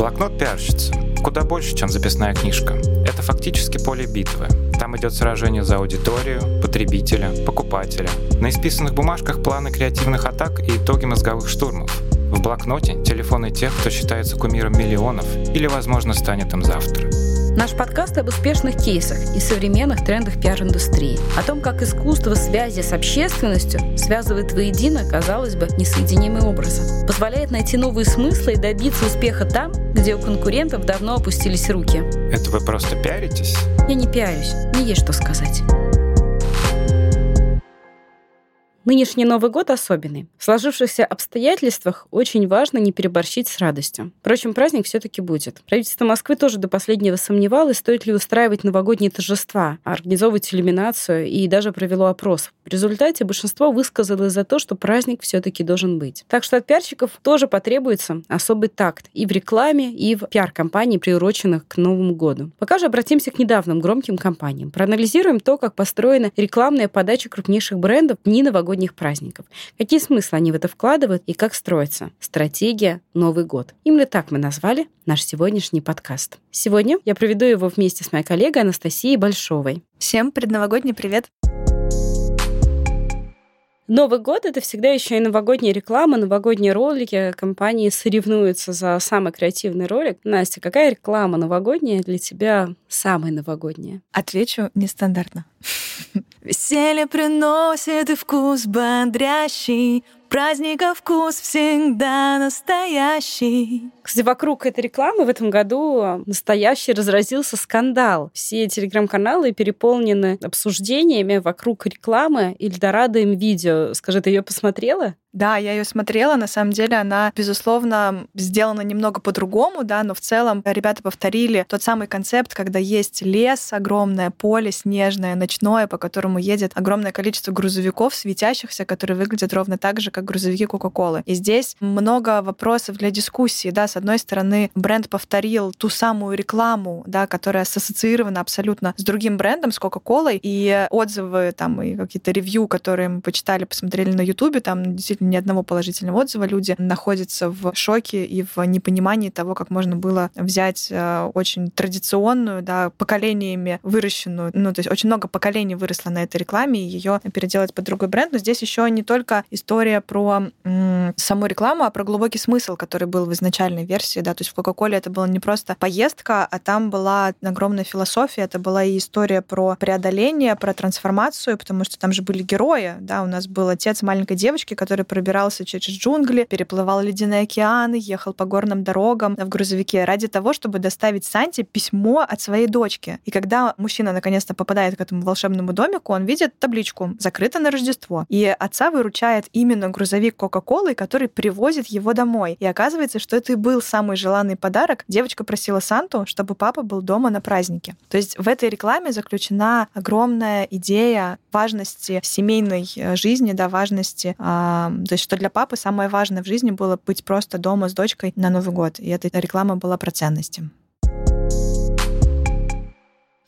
Блокнот пиарщицы куда больше, чем записная книжка. Это фактически поле битвы. Там идет сражение за аудиторию, потребителя, покупателя. На исписанных бумажках планы креативных атак и итоги мозговых штурмов. В блокноте телефоны тех, кто считается кумиром миллионов или, возможно, станет им завтра. Наш подкаст об успешных кейсах и современных трендах пиар-индустрии. О том, как искусство связи с общественностью связывает воедино, казалось бы, несоединимые образы. Позволяет найти новые смыслы и добиться успеха там, где у конкурентов давно опустились руки. Это вы просто пиаритесь? Я не пиарюсь, не есть что сказать. Нынешний Новый год особенный. В сложившихся обстоятельствах очень важно не переборщить с радостью. Впрочем, праздник все-таки будет. Правительство Москвы тоже до последнего сомневалось, стоит ли устраивать новогодние торжества, организовывать иллюминацию и даже провело опрос. В результате большинство высказалось за то, что праздник все-таки должен быть. Так что от пиарщиков тоже потребуется особый такт и в рекламе, и в пиар-компании, приуроченных к Новому году. Пока же обратимся к недавним громким компаниям. Проанализируем то, как построена рекламная подача крупнейших брендов в дни новогодних новогодних праздников. Какие смыслы они в это вкладывают и как строится стратегия Новый год. Именно так мы назвали наш сегодняшний подкаст. Сегодня я проведу его вместе с моей коллегой Анастасией Большовой. Всем предновогодний привет! Новый год — это всегда еще и новогодняя реклама, новогодние ролики. Компании соревнуются за самый креативный ролик. Настя, какая реклама новогодняя для тебя самая новогодняя? Отвечу нестандартно. Веселье приносит и вкус бодрящий, праздника вкус всегда настоящий. Кстати, вокруг этой рекламы в этом году настоящий разразился скандал. Все телеграм-каналы переполнены обсуждениями вокруг рекламы Ильдорадо им видео. Скажи, ты ее посмотрела? Да, я ее смотрела. На самом деле она, безусловно, сделана немного по-другому, да, но в целом ребята повторили тот самый концепт, когда есть лес, огромное поле снежное, ночное, по которому едет огромное количество грузовиков светящихся, которые выглядят ровно так же, как грузовики Кока-Колы. И здесь много вопросов для дискуссии. Да, с одной стороны, бренд повторил ту самую рекламу, да, которая ассоциирована абсолютно с другим брендом, с Кока-Колой, и отзывы там и какие-то ревью, которые мы почитали, посмотрели на Ютубе, там действительно ни одного положительного отзыва. Люди находятся в шоке и в непонимании того, как можно было взять э, очень традиционную, да, поколениями выращенную, ну, то есть очень много поколений выросло на этой рекламе, и ее переделать под другой бренд. Но здесь еще не только история про м, саму рекламу, а про глубокий смысл, который был в изначальной версии, да, то есть в Кока-Коле это была не просто поездка, а там была огромная философия, это была и история про преодоление, про трансформацию, потому что там же были герои, да, у нас был отец маленькой девочки, который пробирался через джунгли, переплывал ледяные океаны, ехал по горным дорогам в грузовике ради того, чтобы доставить Санте письмо от своей дочки. И когда мужчина наконец-то попадает к этому волшебному домику, он видит табличку «Закрыто на Рождество». И отца выручает именно грузовик Кока-Колы, который привозит его домой. И оказывается, что это и был самый желанный подарок. Девочка просила Санту, чтобы папа был дома на празднике. То есть в этой рекламе заключена огромная идея важности семейной э, жизни, да, важности э, то есть, что для папы самое важное в жизни было быть просто дома с дочкой на Новый год. И эта реклама была про ценности.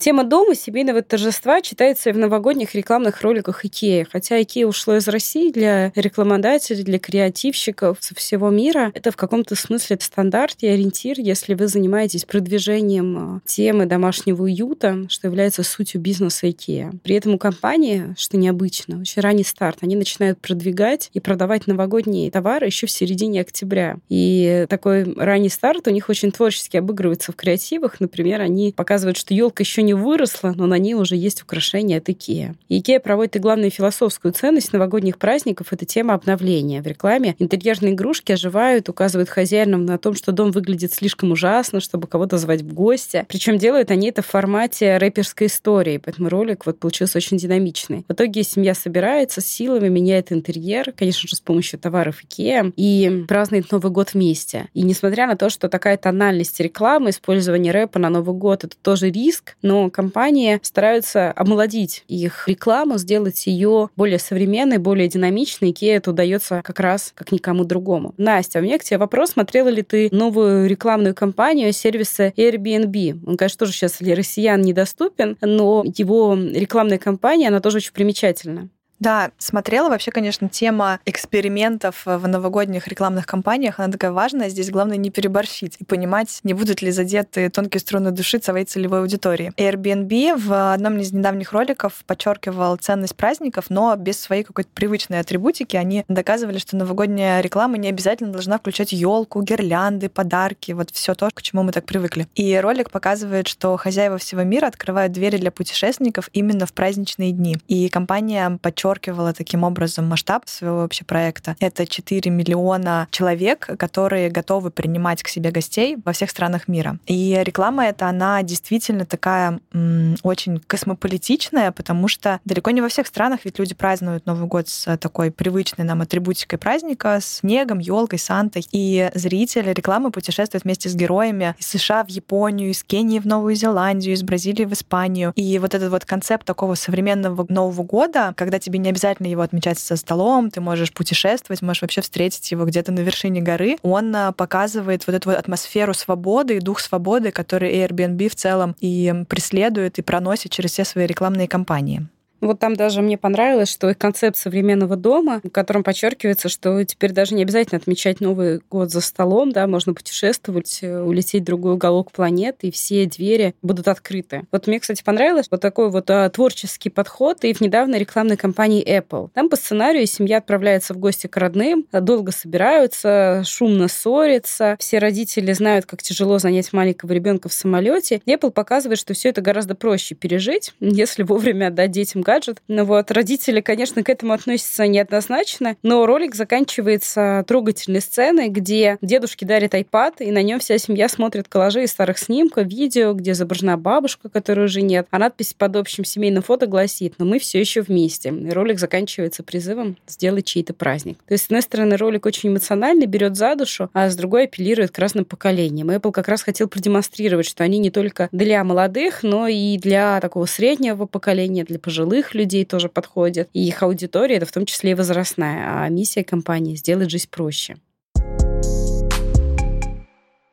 Тема дома, семейного торжества читается и в новогодних рекламных роликах Икеи. Хотя Икея ушло из России для рекламодателей, для креативщиков со всего мира. Это в каком-то смысле стандарт и ориентир, если вы занимаетесь продвижением а, темы домашнего уюта, что является сутью бизнеса Икея. При этом у компании, что необычно, очень ранний старт. Они начинают продвигать и продавать новогодние товары еще в середине октября. И такой ранний старт у них очень творчески обыгрывается в креативах. Например, они показывают, что елка еще не не выросла, но на ней уже есть украшения от Икеа. И Икеа проводит и главную философскую ценность новогодних праздников — это тема обновления. В рекламе интерьерные игрушки оживают, указывают хозяинам на том, что дом выглядит слишком ужасно, чтобы кого-то звать в гости. Причем делают они это в формате рэперской истории, поэтому ролик вот получился очень динамичный. В итоге семья собирается с силами, меняет интерьер, конечно же, с помощью товаров Икеа, и празднует Новый год вместе. И несмотря на то, что такая тональность рекламы, использование рэпа на Новый год — это тоже риск, но компании стараются омолодить их рекламу, сделать ее более современной, более динамичной. И это удается как раз как никому другому. Настя, у меня к тебе вопрос. Смотрела ли ты новую рекламную кампанию сервиса Airbnb? Он, конечно, тоже сейчас для россиян недоступен, но его рекламная кампания, она тоже очень примечательна. Да, смотрела. Вообще, конечно, тема экспериментов в новогодних рекламных кампаниях, она такая важная. Здесь главное не переборщить и понимать, не будут ли задеты тонкие струны души своей целевой аудитории. Airbnb в одном из недавних роликов подчеркивал ценность праздников, но без своей какой-то привычной атрибутики. Они доказывали, что новогодняя реклама не обязательно должна включать елку, гирлянды, подарки, вот все то, к чему мы так привыкли. И ролик показывает, что хозяева всего мира открывают двери для путешественников именно в праздничные дни. И компания подчеркивает подчеркивала таким образом масштаб своего вообще проекта. Это 4 миллиона человек, которые готовы принимать к себе гостей во всех странах мира. И реклама эта, она действительно такая м, очень космополитичная, потому что далеко не во всех странах ведь люди празднуют Новый год с такой привычной нам атрибутикой праздника, с снегом, елкой, Сантой. И зрители рекламы путешествуют вместе с героями из США в Японию, из Кении в Новую Зеландию, из Бразилии в Испанию. И вот этот вот концепт такого современного Нового года, когда тебе не обязательно его отмечать со столом, ты можешь путешествовать, можешь вообще встретить его где-то на вершине горы. Он а, показывает вот эту вот атмосферу свободы и дух свободы, который Airbnb в целом и преследует, и проносит через все свои рекламные кампании. Вот там даже мне понравилось, что их концепт современного дома, в котором подчеркивается, что теперь даже не обязательно отмечать Новый год за столом, да, можно путешествовать, э, улететь в другой уголок планеты, и все двери будут открыты. Вот мне, кстати, понравилось вот такой вот а, творческий подход и в недавней рекламной кампании Apple. Там по сценарию семья отправляется в гости к родным, долго собираются, шумно ссорятся, все родители знают, как тяжело занять маленького ребенка в самолете. Apple показывает, что все это гораздо проще пережить, если вовремя отдать детям гаджет. Ну вот, родители, конечно, к этому относятся неоднозначно, но ролик заканчивается трогательной сценой, где дедушке дарит iPad, и на нем вся семья смотрит коллажи из старых снимков, видео, где изображена бабушка, которой уже нет, а надпись под общим семейным фото гласит «Но мы все еще вместе». И ролик заканчивается призывом «Сделай чей-то праздник». То есть, с одной стороны, ролик очень эмоциональный, берет за душу, а с другой апеллирует к разным поколениям. Apple как раз хотел продемонстрировать, что они не только для молодых, но и для такого среднего поколения, для пожилых пожилых людей тоже подходят. И их аудитория это в том числе и возрастная. А миссия компании сделать жизнь проще.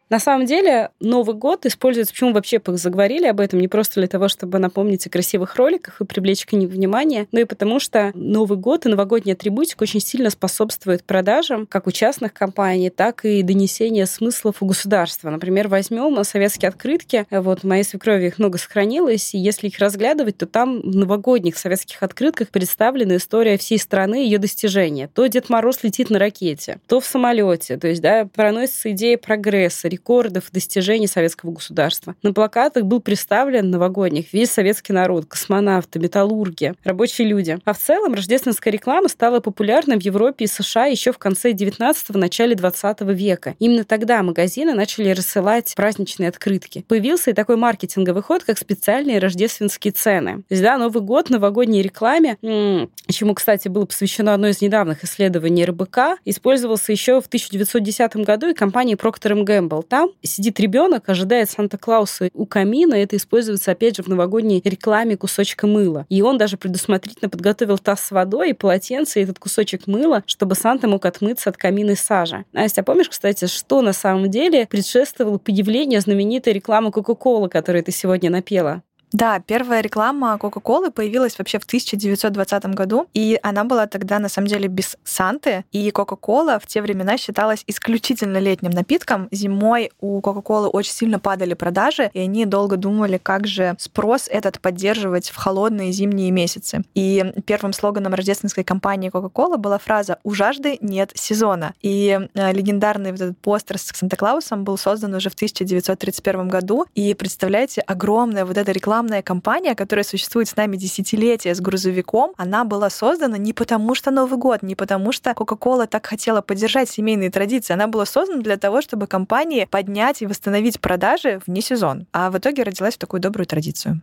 На самом деле, Новый год используется, почему вообще заговорили об этом, не просто для того, чтобы напомнить о красивых роликах и привлечь к ним внимание, но и потому что Новый год и новогодний атрибутик очень сильно способствует продажам как у частных компаний, так и донесения смыслов у государства. Например, возьмем советские открытки. Вот моей свекрови их много сохранилось, и если их разглядывать, то там в новогодних советских открытках представлена история всей страны и ее достижения. То Дед Мороз летит на ракете, то в самолете. То есть, да, проносится идея прогресса, рекордов достижений советского государства. На плакатах был представлен новогодних весь советский народ, космонавты, металлурги, рабочие люди. А в целом рождественская реклама стала популярной в Европе и США еще в конце 19-го, начале 20 века. Именно тогда магазины начали рассылать праздничные открытки. Появился и такой маркетинговый ход, как специальные рождественские цены. То есть, да, Новый год, новогодней рекламе, чему, кстати, было посвящено одно из недавних исследований РБК, использовался еще в 1910 году и компанией Procter Gamble там сидит ребенок, ожидает Санта-Клауса у камина. Это используется, опять же, в новогодней рекламе кусочка мыла. И он даже предусмотрительно подготовил таз с водой и полотенце, и этот кусочек мыла, чтобы Санта мог отмыться от камина и сажи. Настя, а помнишь, кстати, что на самом деле предшествовало появлению знаменитой рекламы Кока-Колы, которую ты сегодня напела? Да, первая реклама Кока-Колы появилась вообще в 1920 году, и она была тогда, на самом деле, без Санты, и Кока-Кола в те времена считалась исключительно летним напитком. Зимой у Кока-Колы очень сильно падали продажи, и они долго думали, как же спрос этот поддерживать в холодные зимние месяцы. И первым слоганом рождественской кампании Кока-Кола была фраза «У жажды нет сезона». И э, легендарный вот этот постер с Санта-Клаусом был создан уже в 1931 году, и представляете, огромная вот эта реклама рекламная кампания, которая существует с нами десятилетия с грузовиком, она была создана не потому, что Новый год, не потому, что Coca-Cola так хотела поддержать семейные традиции. Она была создана для того, чтобы компании поднять и восстановить продажи вне сезон. А в итоге родилась в такую добрую традицию.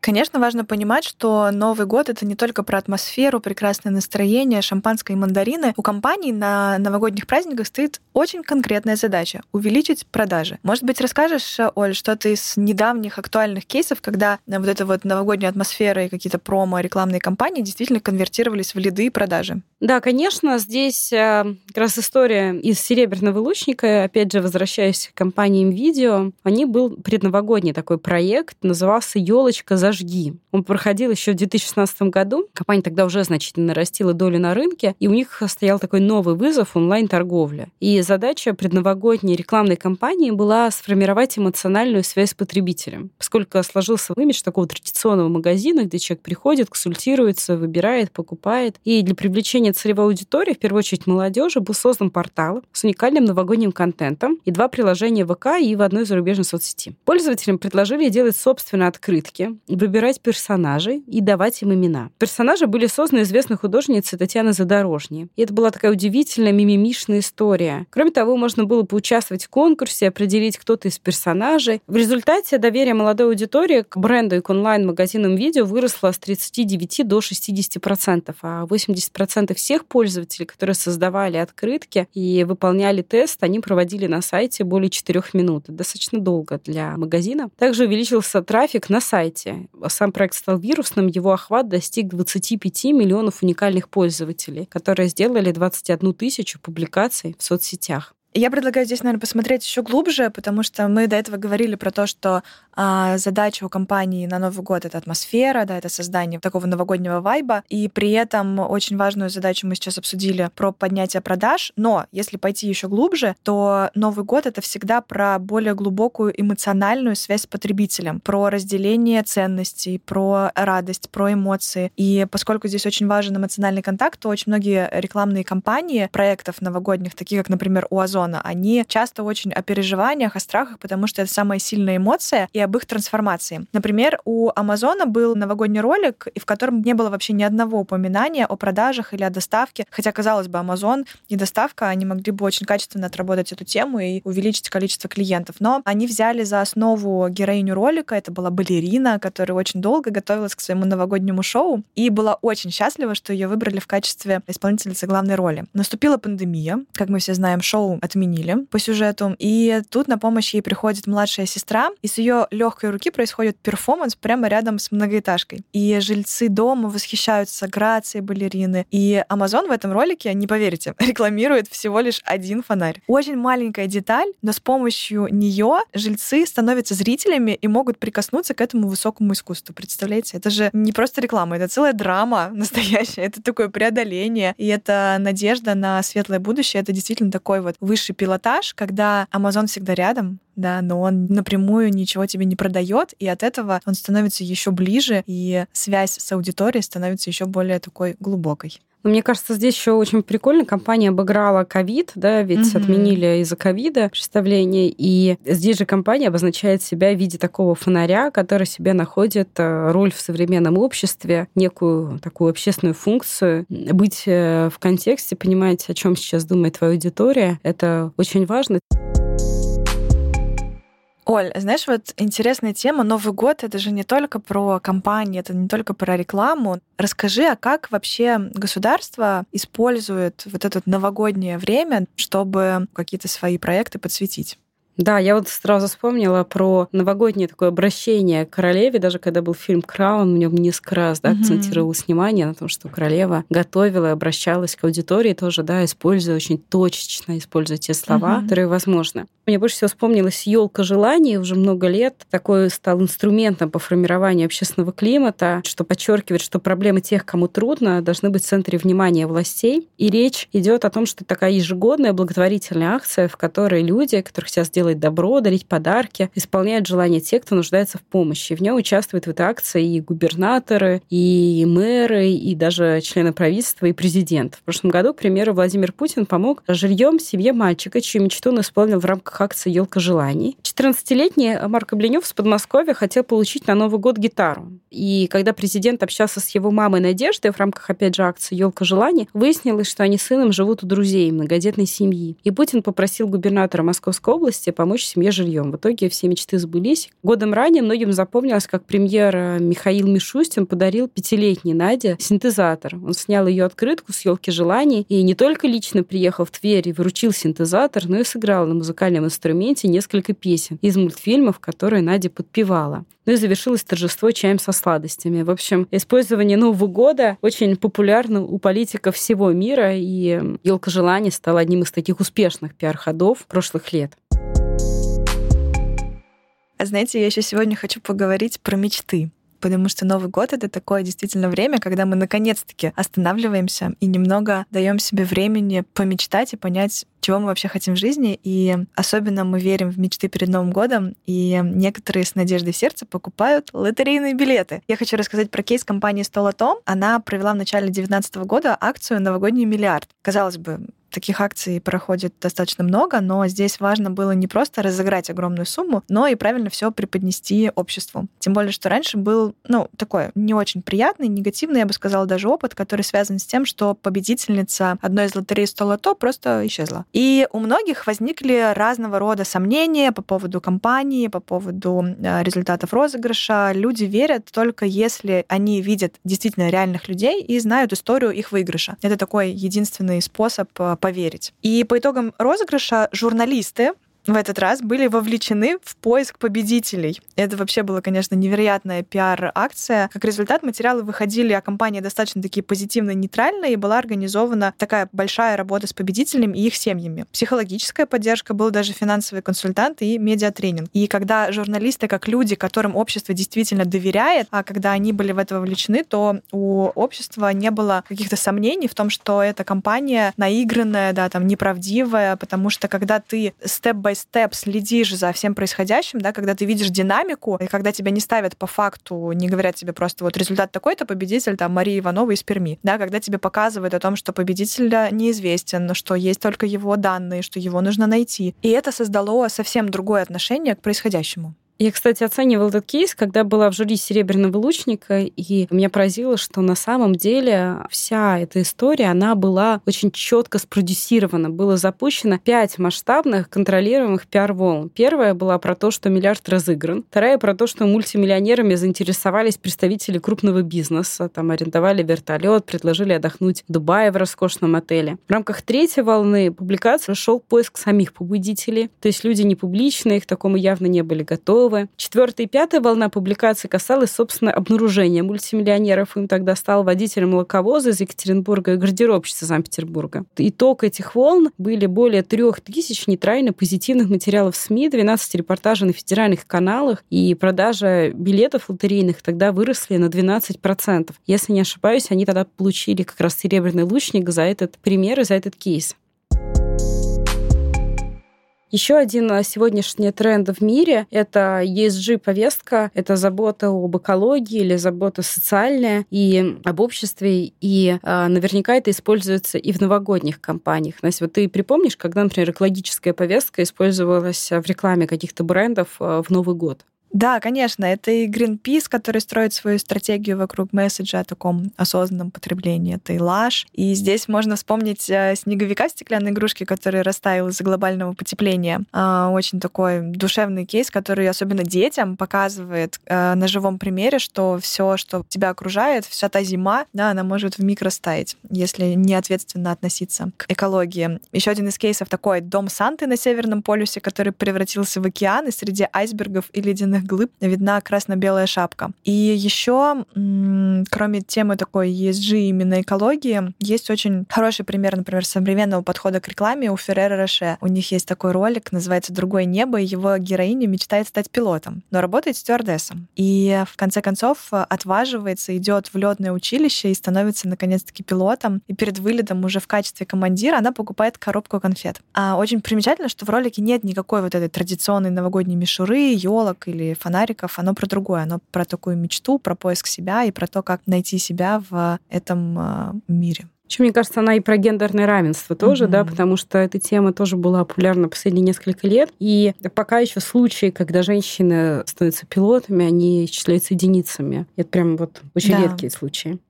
Конечно, важно понимать, что Новый год — это не только про атмосферу, прекрасное настроение, шампанское и мандарины. У компаний на новогодних праздниках стоит очень конкретная задача — увеличить продажи. Может быть, расскажешь, Оль, что-то из недавних актуальных кейсов, когда вот эта вот новогодняя атмосфера и какие-то промо, рекламные кампании действительно конвертировались в лиды и продажи? Да, конечно, здесь э, как раз история из «Серебряного лучника», опять же, возвращаясь к компаниям видео, они был предновогодний такой проект, назывался «Елочка за «Зажги». Он проходил еще в 2016 году. Компания тогда уже значительно нарастила долю на рынке, и у них стоял такой новый вызов онлайн-торговля. И задача предновогодней рекламной кампании была сформировать эмоциональную связь с потребителем, поскольку сложился имидж такого традиционного магазина, где человек приходит, консультируется, выбирает, покупает. И для привлечения целевой аудитории, в первую очередь молодежи, был создан портал с уникальным новогодним контентом и два приложения ВК и в одной зарубежной соцсети. Пользователям предложили делать собственные открытки, выбирать персонажей и давать им имена. Персонажи были созданы известной художницей Татьяны Задорожней. И это была такая удивительная мимимишная история. Кроме того, можно было поучаствовать в конкурсе, определить кто-то из персонажей. В результате доверие молодой аудитории к бренду и к онлайн-магазинам видео выросло с 39 до 60%, а 80% всех пользователей, которые создавали открытки и выполняли тест, они проводили на сайте более 4 минут. Достаточно долго для магазина. Также увеличился трафик на сайте. Сам проект стал вирусным, его охват достиг 25 миллионов уникальных пользователей, которые сделали 21 тысячу публикаций в соцсетях. Я предлагаю здесь, наверное, посмотреть еще глубже, потому что мы до этого говорили про то, что а, задача у компании на Новый год это атмосфера, да, это создание такого новогоднего вайба, и при этом очень важную задачу мы сейчас обсудили про поднятие продаж. Но если пойти еще глубже, то Новый год это всегда про более глубокую эмоциональную связь с потребителем, про разделение ценностей, про радость, про эмоции. И поскольку здесь очень важен эмоциональный контакт, то очень многие рекламные кампании проектов новогодних, такие как, например, у Озон, Амазона, они часто очень о переживаниях, о страхах, потому что это самая сильная эмоция и об их трансформации. Например, у Амазона был новогодний ролик, в котором не было вообще ни одного упоминания о продажах или о доставке, хотя, казалось бы, Амазон и доставка, они могли бы очень качественно отработать эту тему и увеличить количество клиентов. Но они взяли за основу героиню ролика, это была балерина, которая очень долго готовилась к своему новогоднему шоу и была очень счастлива, что ее выбрали в качестве исполнительницы главной роли. Наступила пандемия, как мы все знаем, шоу отменили по сюжету. И тут на помощь ей приходит младшая сестра, и с ее легкой руки происходит перформанс прямо рядом с многоэтажкой. И жильцы дома восхищаются грацией балерины. И Amazon в этом ролике, не поверите, рекламирует всего лишь один фонарь. Очень маленькая деталь, но с помощью нее жильцы становятся зрителями и могут прикоснуться к этому высокому искусству. Представляете? Это же не просто реклама, это целая драма настоящая. Это такое преодоление, и это надежда на светлое будущее. Это действительно такой вот высший пилотаж, когда Amazon всегда рядом, да, но он напрямую ничего тебе не продает, и от этого он становится еще ближе, и связь с аудиторией становится еще более такой глубокой. Но мне кажется, здесь еще очень прикольно. Компания обыграла ковид, да, ведь mm-hmm. отменили из-за ковида представление. И здесь же компания обозначает себя в виде такого фонаря, который себе находит э, роль в современном обществе, некую такую общественную функцию. Быть э, в контексте, понимать, о чем сейчас думает твоя аудитория, это очень важно. Оль, знаешь, вот интересная тема. Новый год — это же не только про компании, это не только про рекламу. Расскажи, а как вообще государство использует вот это новогоднее время, чтобы какие-то свои проекты подсветить? Да, я вот сразу вспомнила про новогоднее такое обращение к королеве, даже когда был фильм «Краун», в нем несколько раз да, акцентировалось внимание на том, что королева готовила и обращалась к аудитории тоже, да, используя очень точечно, используя те слова, угу. которые возможны. Мне больше всего вспомнилась елка желаний. Уже много лет такой стал инструментом по формированию общественного климата, что подчеркивает, что проблемы тех, кому трудно, должны быть в центре внимания властей. И речь идет о том, что такая ежегодная благотворительная акция, в которой люди, которые хотят сделать добро, дарить подарки, исполняют желания тех, кто нуждается в помощи. В нем участвуют в этой акции и губернаторы, и мэры, и даже члены правительства, и президент. В прошлом году, к примеру, Владимир Путин помог жильем семье мальчика, чью мечту он исполнил в рамках акции «Елка желаний». 14-летний Марк Обленев с Подмосковья хотел получить на Новый год гитару. И когда президент общался с его мамой Надеждой в рамках, опять же, акции «Елка желаний», выяснилось, что они с сыном живут у друзей многодетной семьи. И Путин попросил губернатора Московской области помочь семье жильем. В итоге все мечты сбылись. Годом ранее многим запомнилось, как премьер Михаил Мишустин подарил пятилетней Наде синтезатор. Он снял ее открытку с елки желаний и не только лично приехал в Тверь и вручил синтезатор, но и сыграл на музыкальном инструменте несколько песен из мультфильмов, которые Надя подпевала. Ну и завершилось торжество чаем со сладостями. В общем, использование Нового года очень популярно у политиков всего мира, и елка желаний стала одним из таких успешных пиар-ходов прошлых лет. А знаете, я еще сегодня хочу поговорить про мечты. потому что Новый год — это такое действительно время, когда мы наконец-таки останавливаемся и немного даем себе времени помечтать и понять, чего мы вообще хотим в жизни. И особенно мы верим в мечты перед Новым годом, и некоторые с надеждой в сердце покупают лотерейные билеты. Я хочу рассказать про кейс компании Столотом. Она провела в начале 2019 года акцию «Новогодний миллиард». Казалось бы, таких акций проходит достаточно много, но здесь важно было не просто разыграть огромную сумму, но и правильно все преподнести обществу. Тем более, что раньше был, ну, такой не очень приятный, негативный, я бы сказала, даже опыт, который связан с тем, что победительница одной из лотерей 100 лото просто исчезла. И у многих возникли разного рода сомнения по поводу компании, по поводу э, результатов розыгрыша. Люди верят только если они видят действительно реальных людей и знают историю их выигрыша. Это такой единственный способ э, поверить. И по итогам розыгрыша журналисты в этот раз были вовлечены в поиск победителей. Это вообще была, конечно, невероятная пиар-акция. Как результат, материалы выходили о компании достаточно такие позитивно нейтральные, и была организована такая большая работа с победителями и их семьями. Психологическая поддержка, был даже финансовый консультант и медиатренинг. И когда журналисты, как люди, которым общество действительно доверяет, а когда они были в это вовлечены, то у общества не было каких-то сомнений в том, что эта компания наигранная, да, там, неправдивая, потому что когда ты степ by степ следишь за всем происходящим, да, когда ты видишь динамику, и когда тебя не ставят по факту, не говорят тебе просто вот результат такой-то, победитель там Мария Иванова из Перми, да, когда тебе показывают о том, что победитель неизвестен, что есть только его данные, что его нужно найти. И это создало совсем другое отношение к происходящему. Я, кстати, оценивал этот кейс, когда была в жюри «Серебряного лучника», и меня поразило, что на самом деле вся эта история, она была очень четко спродюсирована. Было запущено пять масштабных контролируемых пиар-волн. Первая была про то, что миллиард разыгран. Вторая про то, что мультимиллионерами заинтересовались представители крупного бизнеса. Там арендовали вертолет, предложили отдохнуть в Дубае в роскошном отеле. В рамках третьей волны публикации шел поиск самих победителей. То есть люди не публичные, их такому явно не были готовы готовы. Четвертая и пятая волна публикаций касалась, собственно, обнаружения мультимиллионеров. Им тогда стал водитель молоковоза из Екатеринбурга и гардеробщица Санкт-Петербурга. Итог этих волн были более трех тысяч нейтрально позитивных материалов СМИ, 12 репортажей на федеральных каналах, и продажа билетов лотерейных тогда выросли на 12%. Если не ошибаюсь, они тогда получили как раз серебряный лучник за этот пример и за этот кейс. Еще один а, сегодняшний тренд в мире — это ESG-повестка, это забота об экологии или забота социальная и об обществе, и э, наверняка это используется и в новогодних кампаниях. Настя, вот ты припомнишь, когда, например, экологическая повестка использовалась в рекламе каких-то брендов в Новый год? Да, конечно, это и Greenpeace, который строит свою стратегию вокруг месседжа о таком осознанном потреблении. Это и Lush. И здесь можно вспомнить э, снеговика стеклянной игрушке, который растаял из-за глобального потепления. А, очень такой душевный кейс, который особенно детям показывает э, на живом примере, что все, что тебя окружает, вся та зима, да, она может в миг растаять, если не ответственно относиться к экологии. Еще один из кейсов такой дом Санты на Северном полюсе, который превратился в океан, и среди айсбергов и ледяных снежных глыб видна красно-белая шапка. И еще, кроме темы такой ESG именно экологии, есть очень хороший пример, например, современного подхода к рекламе у Феррера Роше. У них есть такой ролик, называется «Другое небо», и его героиня мечтает стать пилотом, но работает стюардессом. И в конце концов отваживается, идет в летное училище и становится наконец-таки пилотом. И перед вылетом уже в качестве командира она покупает коробку конфет. А очень примечательно, что в ролике нет никакой вот этой традиционной новогодней мишуры, елок или фонариков, оно про другое, оно про такую мечту, про поиск себя и про то, как найти себя в этом а, мире. Еще, мне кажется, она и про гендерное равенство тоже, mm-hmm. да, потому что эта тема тоже была популярна последние несколько лет. И пока еще случаи, когда женщины становятся пилотами, они исчисляются единицами. Это прям вот очень да. редкие случаи.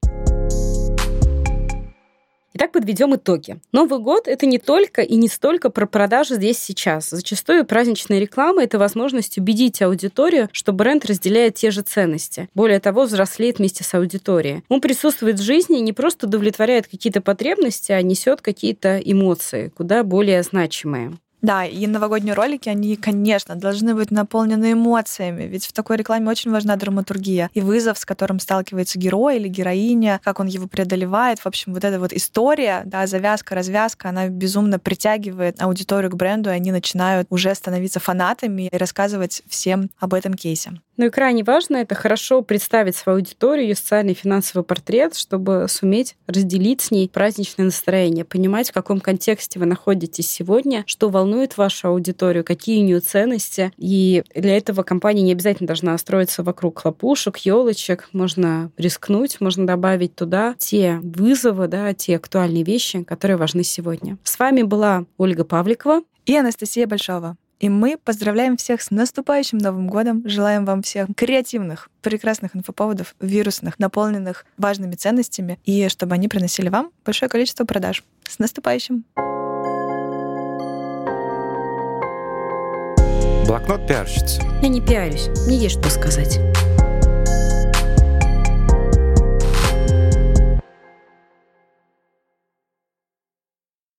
Итак, подведем итоги. Новый год — это не только и не столько про продажи здесь сейчас. Зачастую праздничная реклама — это возможность убедить аудиторию, что бренд разделяет те же ценности. Более того, взрослеет вместе с аудиторией. Он присутствует в жизни и не просто удовлетворяет какие-то потребности, а несет какие-то эмоции, куда более значимые. Да, и новогодние ролики, они, конечно, должны быть наполнены эмоциями, ведь в такой рекламе очень важна драматургия и вызов, с которым сталкивается герой или героиня, как он его преодолевает. В общем, вот эта вот история, да, завязка, развязка, она безумно притягивает аудиторию к бренду, и они начинают уже становиться фанатами и рассказывать всем об этом кейсе. Ну и крайне важно это хорошо представить свою аудиторию, ее социальный и финансовый портрет, чтобы суметь разделить с ней праздничное настроение, понимать, в каком контексте вы находитесь сегодня, что волнует вашу аудиторию, какие у нее ценности. И для этого компания не обязательно должна строиться вокруг хлопушек, елочек. Можно рискнуть, можно добавить туда те вызовы, да, те актуальные вещи, которые важны сегодня. С вами была Ольга Павликова и Анастасия Большова. И мы поздравляем всех с наступающим Новым годом. Желаем вам всех креативных, прекрасных инфоповодов, вирусных, наполненных важными ценностями, и чтобы они приносили вам большое количество продаж. С наступающим! Блокнот пиарщицы. Я не пиарюсь, мне есть что сказать.